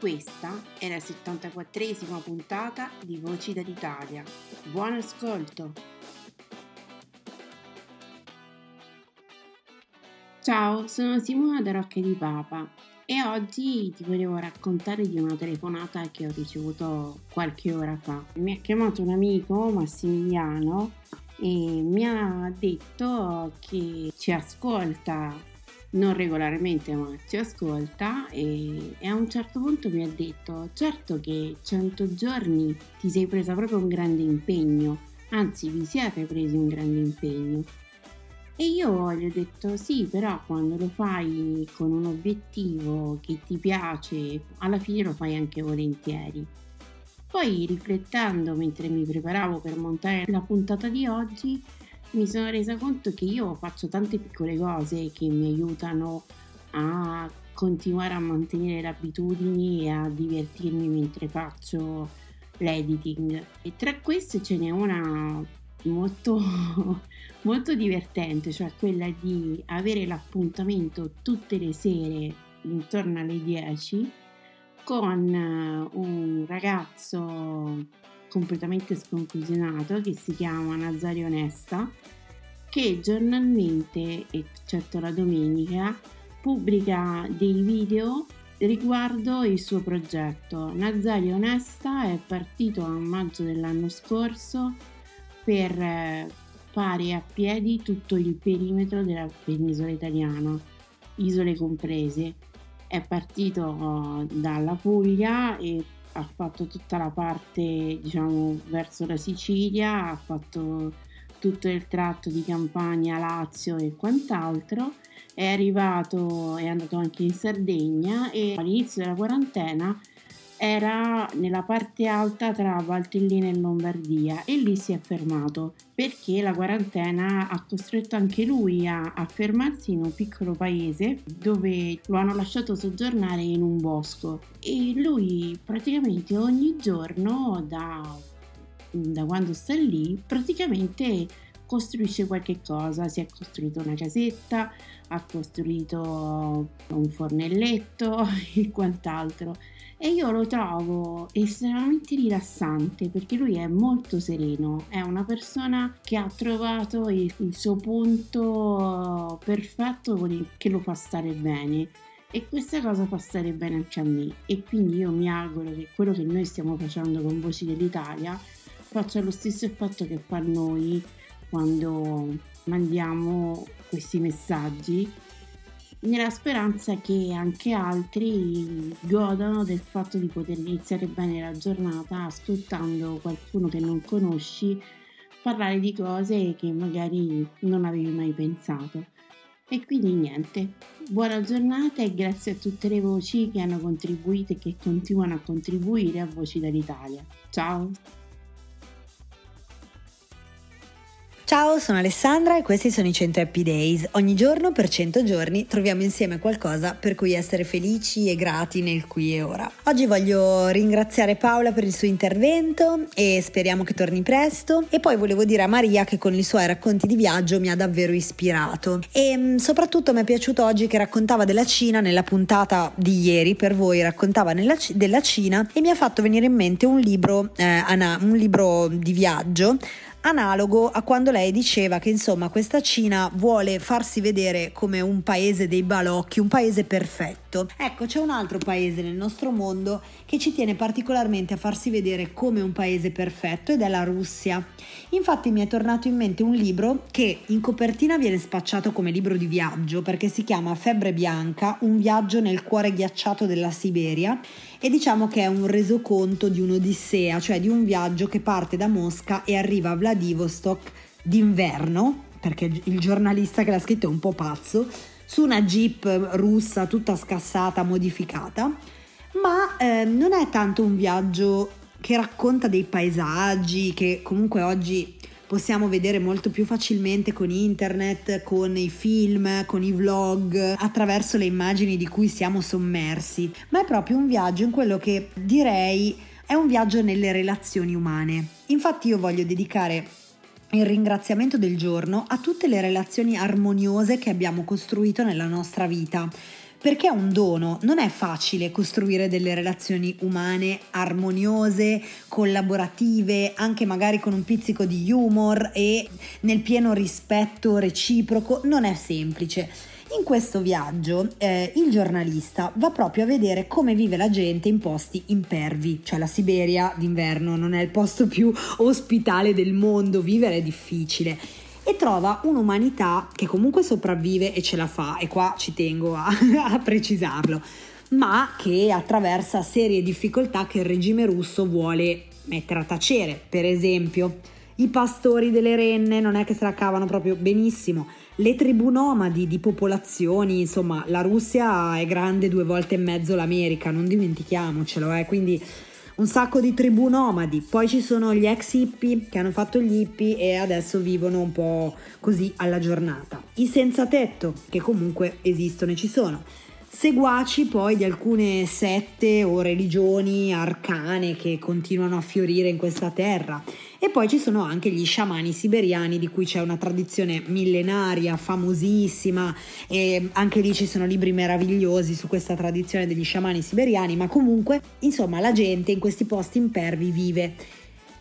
Questa è la 74esima puntata di Voci dall'Italia. Buon ascolto! Ciao, sono Simona da Rocche di Papa e oggi ti volevo raccontare di una telefonata che ho ricevuto qualche ora fa. Mi ha chiamato un amico, Massimiliano, e mi ha detto che ci ascolta non regolarmente ma ci ascolta e, e, a un certo punto mi ha detto certo che 100 giorni ti sei presa proprio un grande impegno anzi vi siete presi un grande impegno. E io gli ho detto sì però quando lo fai con un obiettivo che ti piace alla fine lo fai anche volentieri. Poi riflettendo mentre mi preparavo per montare la puntata di oggi mi sono resa conto che io faccio tante piccole cose che mi aiutano a continuare a mantenere le abitudini e a divertirmi mentre faccio l'editing. E tra queste ce n'è una molto, molto divertente, cioè quella di avere l'appuntamento tutte le sere intorno alle 10 con un ragazzo completamente sconclusionato che si chiama Nazario Onesta che giornalmente, eccetto la domenica, pubblica dei video riguardo il suo progetto. Nazario Onesta è partito a maggio dell'anno scorso per eh, fare a piedi tutto il perimetro della penisola italiana, isole comprese. È partito eh, dalla Puglia e ha fatto tutta la parte diciamo verso la Sicilia, ha fatto tutto il tratto di Campania, Lazio e quant'altro, è arrivato, è andato anche in Sardegna e all'inizio della quarantena era nella parte alta tra Valtellina e Lombardia e lì si è fermato perché la quarantena ha costretto anche lui a, a fermarsi in un piccolo paese dove lo hanno lasciato soggiornare in un bosco. E lui praticamente ogni giorno da, da quando sta lì praticamente costruisce qualche cosa, si è costruito una casetta, ha costruito un fornelletto e quant'altro. E io lo trovo estremamente rilassante perché lui è molto sereno, è una persona che ha trovato il, il suo punto perfetto che lo fa stare bene. E questa cosa fa stare bene anche a me. E quindi io mi auguro che quello che noi stiamo facendo con Voci dell'Italia faccia lo stesso effetto che fa noi quando mandiamo questi messaggi nella speranza che anche altri godano del fatto di poter iniziare bene la giornata ascoltando qualcuno che non conosci parlare di cose che magari non avevi mai pensato. E quindi niente, buona giornata e grazie a tutte le voci che hanno contribuito e che continuano a contribuire a Voci dall'Italia. Ciao! Ciao, sono Alessandra e questi sono i 100 Happy Days. Ogni giorno per 100 giorni troviamo insieme qualcosa per cui essere felici e grati nel qui e ora. Oggi voglio ringraziare Paola per il suo intervento e speriamo che torni presto e poi volevo dire a Maria che con i suoi racconti di viaggio mi ha davvero ispirato e mm, soprattutto mi è piaciuto oggi che raccontava della Cina nella puntata di ieri per voi raccontava nella, della Cina e mi ha fatto venire in mente un libro, eh, un libro di viaggio analogo a quando lei diceva che insomma questa Cina vuole farsi vedere come un paese dei balocchi, un paese perfetto. Ecco, c'è un altro paese nel nostro mondo che ci tiene particolarmente a farsi vedere come un paese perfetto ed è la Russia. Infatti mi è tornato in mente un libro che in copertina viene spacciato come libro di viaggio perché si chiama Febbre bianca, un viaggio nel cuore ghiacciato della Siberia e diciamo che è un resoconto di un'odissea, cioè di un viaggio che parte da Mosca e arriva a Vladivostok d'inverno, perché il giornalista che l'ha scritto è un po' pazzo, su una jeep russa tutta scassata, modificata, ma eh, non è tanto un viaggio che racconta dei paesaggi che comunque oggi possiamo vedere molto più facilmente con internet, con i film, con i vlog, attraverso le immagini di cui siamo sommersi, ma è proprio un viaggio in quello che direi è un viaggio nelle relazioni umane. Infatti io voglio dedicare il ringraziamento del giorno a tutte le relazioni armoniose che abbiamo costruito nella nostra vita perché è un dono, non è facile costruire delle relazioni umane armoniose, collaborative, anche magari con un pizzico di humor e nel pieno rispetto reciproco, non è semplice. In questo viaggio eh, il giornalista va proprio a vedere come vive la gente in posti impervi, cioè la Siberia d'inverno non è il posto più ospitale del mondo, vivere è difficile e trova un'umanità che comunque sopravvive e ce la fa, e qua ci tengo a, a precisarlo, ma che attraversa serie difficoltà che il regime russo vuole mettere a tacere. Per esempio, i pastori delle renne non è che se la cavano proprio benissimo, le tribù nomadi di popolazioni, insomma, la Russia è grande due volte e mezzo l'America, non dimentichiamocelo, eh, quindi un sacco di tribù nomadi, poi ci sono gli ex hippie che hanno fatto gli hippie e adesso vivono un po' così alla giornata. I senza tetto, che comunque esistono e ci sono. Seguaci poi di alcune sette o religioni arcane che continuano a fiorire in questa terra e poi ci sono anche gli sciamani siberiani di cui c'è una tradizione millenaria, famosissima. E anche lì ci sono libri meravigliosi su questa tradizione degli sciamani siberiani, ma comunque insomma la gente in questi posti impervi vive.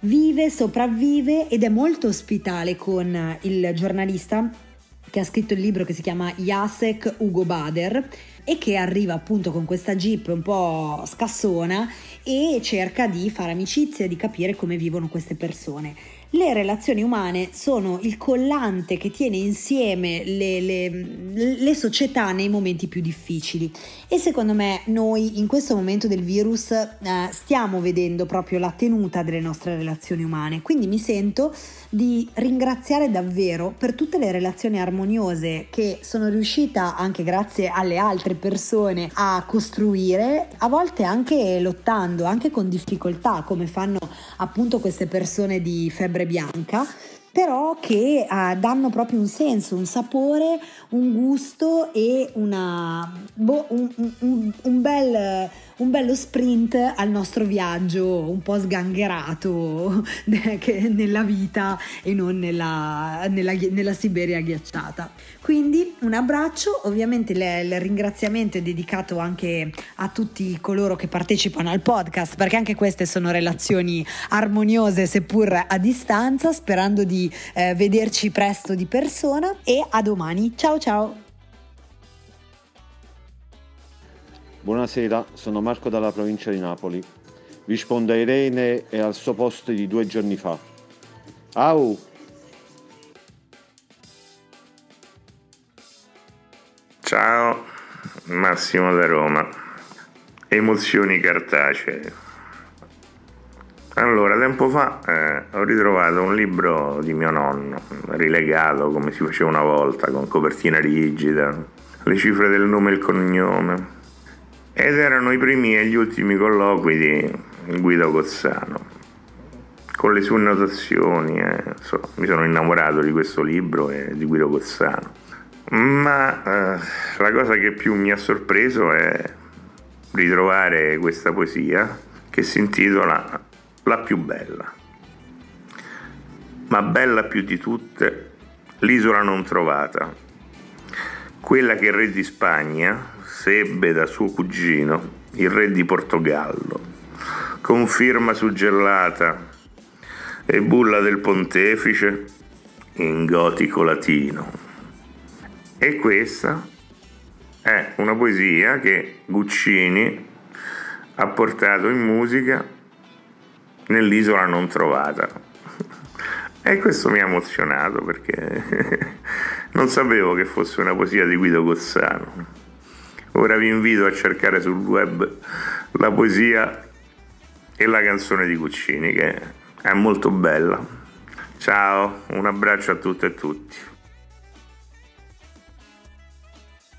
Vive, sopravvive ed è molto ospitale con il giornalista che ha scritto il libro che si chiama Jacek Ugo Bader e che arriva appunto con questa jeep un po' scassona e cerca di fare amicizia di capire come vivono queste persone. Le relazioni umane sono il collante che tiene insieme le, le, le, società nei momenti più difficili e secondo me noi in questo momento del virus eh, stiamo vedendo proprio la tenuta delle nostre relazioni umane, quindi mi sento di ringraziare davvero per tutte le relazioni armoniose che sono riuscita anche grazie alle altre persone a costruire, a volte anche lottando, anche con difficoltà come fanno appunto queste persone di febbre bianca, però che uh, danno proprio un senso, un sapore, un gusto e una, boh, un, un, un bel un bello sprint al nostro viaggio un po' sgangherato nella vita e non nella, nella, nella Siberia ghiacciata. Quindi un abbraccio, ovviamente il ringraziamento è dedicato anche a tutti coloro che partecipano al podcast perché anche queste sono relazioni armoniose seppur a distanza, sperando di eh, vederci presto di persona e a domani. Ciao ciao! Buonasera, sono Marco dalla provincia di Napoli. Rispondo a Irene e al suo posto di due giorni fa. Au! Ciao, Massimo da Roma. Emozioni cartacee. Allora, tempo fa eh, ho ritrovato un libro di mio nonno, rilegato come si faceva una volta, con copertina rigida, le cifre del nome e il cognome ed erano i primi e gli ultimi colloqui di Guido Cozzano. con le sue notazioni. Eh. So, mi sono innamorato di questo libro e di Guido Cozzano. Ma eh, la cosa che più mi ha sorpreso è ritrovare questa poesia che si intitola La più bella. Ma bella più di tutte, l'isola non trovata, quella che il re di Spagna sebbe da suo cugino, il re di Portogallo, con firma suggellata e bulla del pontefice in gotico latino. E questa è una poesia che Guccini ha portato in musica nell'isola non trovata. E questo mi ha emozionato perché non sapevo che fosse una poesia di Guido Cozzano. Ora vi invito a cercare sul web la poesia e la canzone di Guccini che è molto bella. Ciao, un abbraccio a tutte e tutti.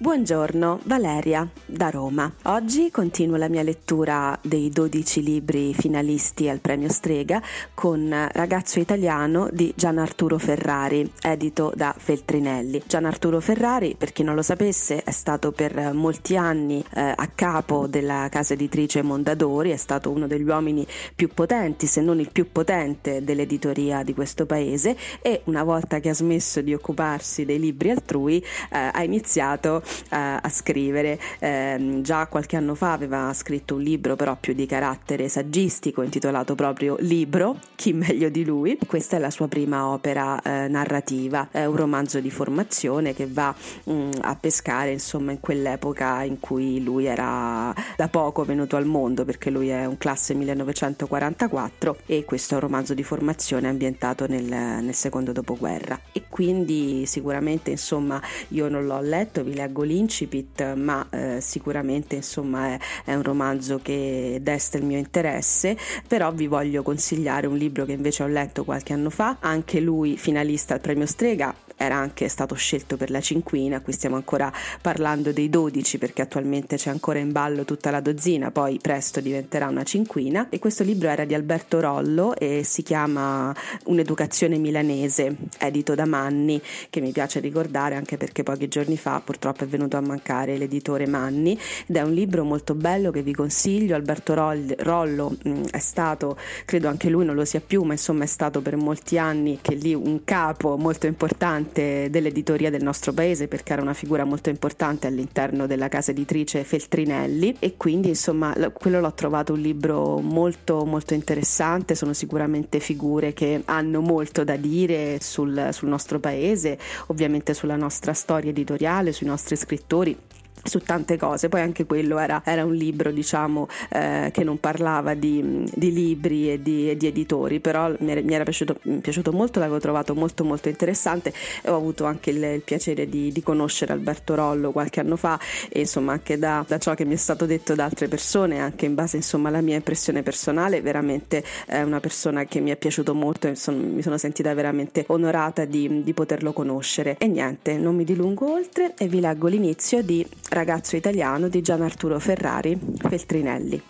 Buongiorno, Valeria da Roma. Oggi continuo la mia lettura dei 12 libri finalisti al premio Strega con Ragazzo italiano di Gian Arturo Ferrari, edito da Feltrinelli. Gian Arturo Ferrari, per chi non lo sapesse, è stato per molti anni eh, a capo della casa editrice Mondadori, è stato uno degli uomini più potenti, se non il più potente dell'editoria di questo paese e una volta che ha smesso di occuparsi dei libri altrui eh, ha iniziato a, a scrivere. Eh, già qualche anno fa aveva scritto un libro però più di carattere saggistico intitolato proprio Libro, chi meglio di lui. Questa è la sua prima opera eh, narrativa, è un romanzo di formazione che va mh, mm, a pescare insomma in quell'epoca in cui lui era da poco venuto al mondo perché lui è un classe 1944 e questo è un romanzo di formazione ambientato nel, nel secondo dopoguerra e quindi sicuramente insomma io non l'ho letto, vi leggo l'incipit, ma eh, sicuramente insomma è, è, un romanzo che desta il mio interesse, però vi voglio consigliare un libro che invece ho letto qualche anno fa, anche lui finalista al premio Strega, era anche stato scelto per la cinquina, qui stiamo ancora parlando dei 12 perché attualmente c'è ancora in ballo tutta la dozzina, poi presto diventerà una cinquina. E questo libro era di Alberto Rollo e si chiama Un'educazione milanese, edito da Manni, che mi piace ricordare anche perché pochi giorni fa purtroppo è venuto a mancare l'editore Manni. Ed è un libro molto bello che vi consiglio, Alberto Rollo mm, è stato, credo anche lui non lo sia più, ma insomma è stato per molti anni che lì un capo molto importante importante dell'editoria del nostro paese perché era una figura molto importante all'interno della casa editrice Feltrinelli. E quindi insomma quello l'ho trovato un libro molto molto interessante, sono sicuramente figure che hanno molto da dire sul, sul nostro paese, ovviamente sulla nostra storia editoriale, sui nostri scrittori su tante cose, poi anche quello era, era un libro diciamo eh, che non parlava di, di libri e di, e di, editori, però mi era, mi era piaciuto, piaciuto, molto, l'avevo trovato molto molto interessante. E ho avuto anche il, il piacere di, di, conoscere Alberto Rollo qualche anno fa e insomma anche da, da, ciò che mi è stato detto da altre persone, anche in base insomma alla mia impressione personale, veramente è una persona che mi è piaciuto molto e son, mi sono sentita veramente onorata di poterlo conoscere. E niente, non mi dilungo oltre e vi leggo l'inizio di ragazzo italiano di Gian Arturo Ferrari, Feltrinelli.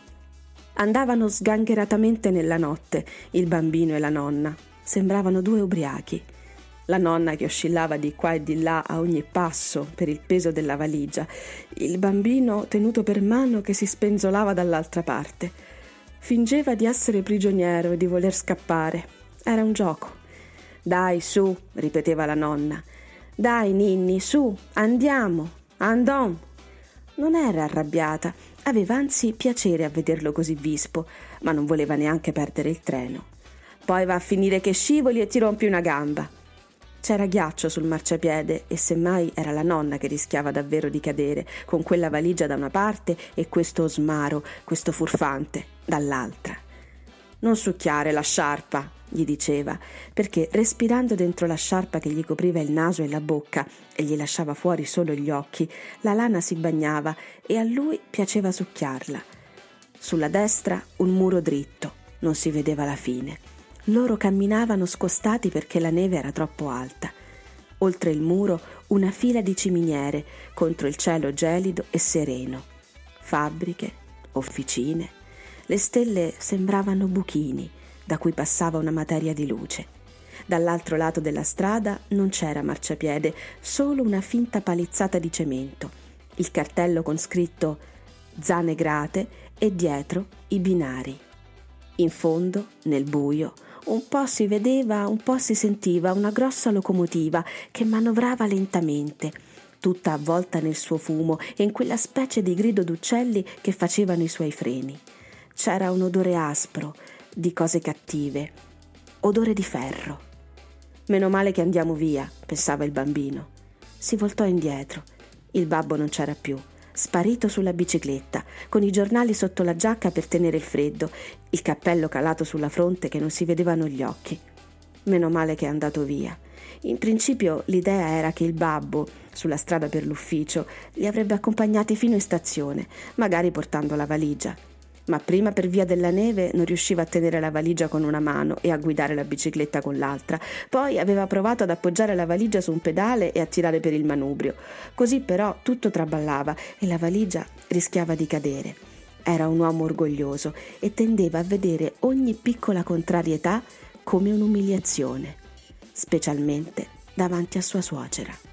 Andavano sgangheratamente nella notte, il bambino e la nonna. Sembravano due ubriachi. La nonna che oscillava di qua e di là a ogni passo per il peso della valigia, il bambino tenuto per mano che si spenzolava dall'altra parte. Fingeva di essere prigioniero e di voler scappare. Era un gioco. Dai, su, ripeteva la nonna. Dai, Ninni, su, andiamo, andon. Non era arrabbiata, aveva anzi piacere a vederlo così vispo, ma non voleva neanche perdere il treno. Poi va a finire che scivoli e ti rompi una gamba. C'era ghiaccio sul marciapiede e semmai era la nonna che rischiava davvero di cadere, con quella valigia da una parte e questo osmaro, questo furfante, dall'altra. Non succhiare la sciarpa, gli diceva, perché respirando dentro la sciarpa che gli copriva il naso e la bocca e gli lasciava fuori solo gli occhi, la lana si bagnava e a lui piaceva succhiarla. Sulla destra un muro dritto, non si vedeva la fine. Loro camminavano scostati perché la neve era troppo alta. Oltre il muro una fila di ciminiere contro il cielo gelido e sereno. Fabbriche, officine. Le stelle sembravano buchini da cui passava una materia di luce. Dall'altro lato della strada non c'era marciapiede, solo una finta palizzata di cemento, il cartello con scritto Zane Grate e dietro i binari. In fondo, nel buio, un po' si vedeva, un po' si sentiva una grossa locomotiva che manovrava lentamente, tutta avvolta nel suo fumo e in quella specie di grido d'uccelli che facevano i suoi freni. C'era un odore aspro, di cose cattive, odore di ferro. Meno male che andiamo via, pensava il bambino. Si voltò indietro. Il babbo non c'era più, sparito sulla bicicletta, con i giornali sotto la giacca per tenere il freddo, il cappello calato sulla fronte che non si vedevano gli occhi. Meno male che è andato via. In principio l'idea era che il babbo, sulla strada per l'ufficio, li avrebbe accompagnati fino in stazione, magari portando la valigia ma prima per via della neve non riusciva a tenere la valigia con una mano e a guidare la bicicletta con l'altra. Poi aveva provato ad appoggiare la valigia su un pedale e a tirare per il manubrio. Così però tutto traballava e la valigia rischiava di cadere. Era un uomo orgoglioso e tendeva a vedere ogni piccola contrarietà come un'umiliazione, specialmente davanti a sua suocera.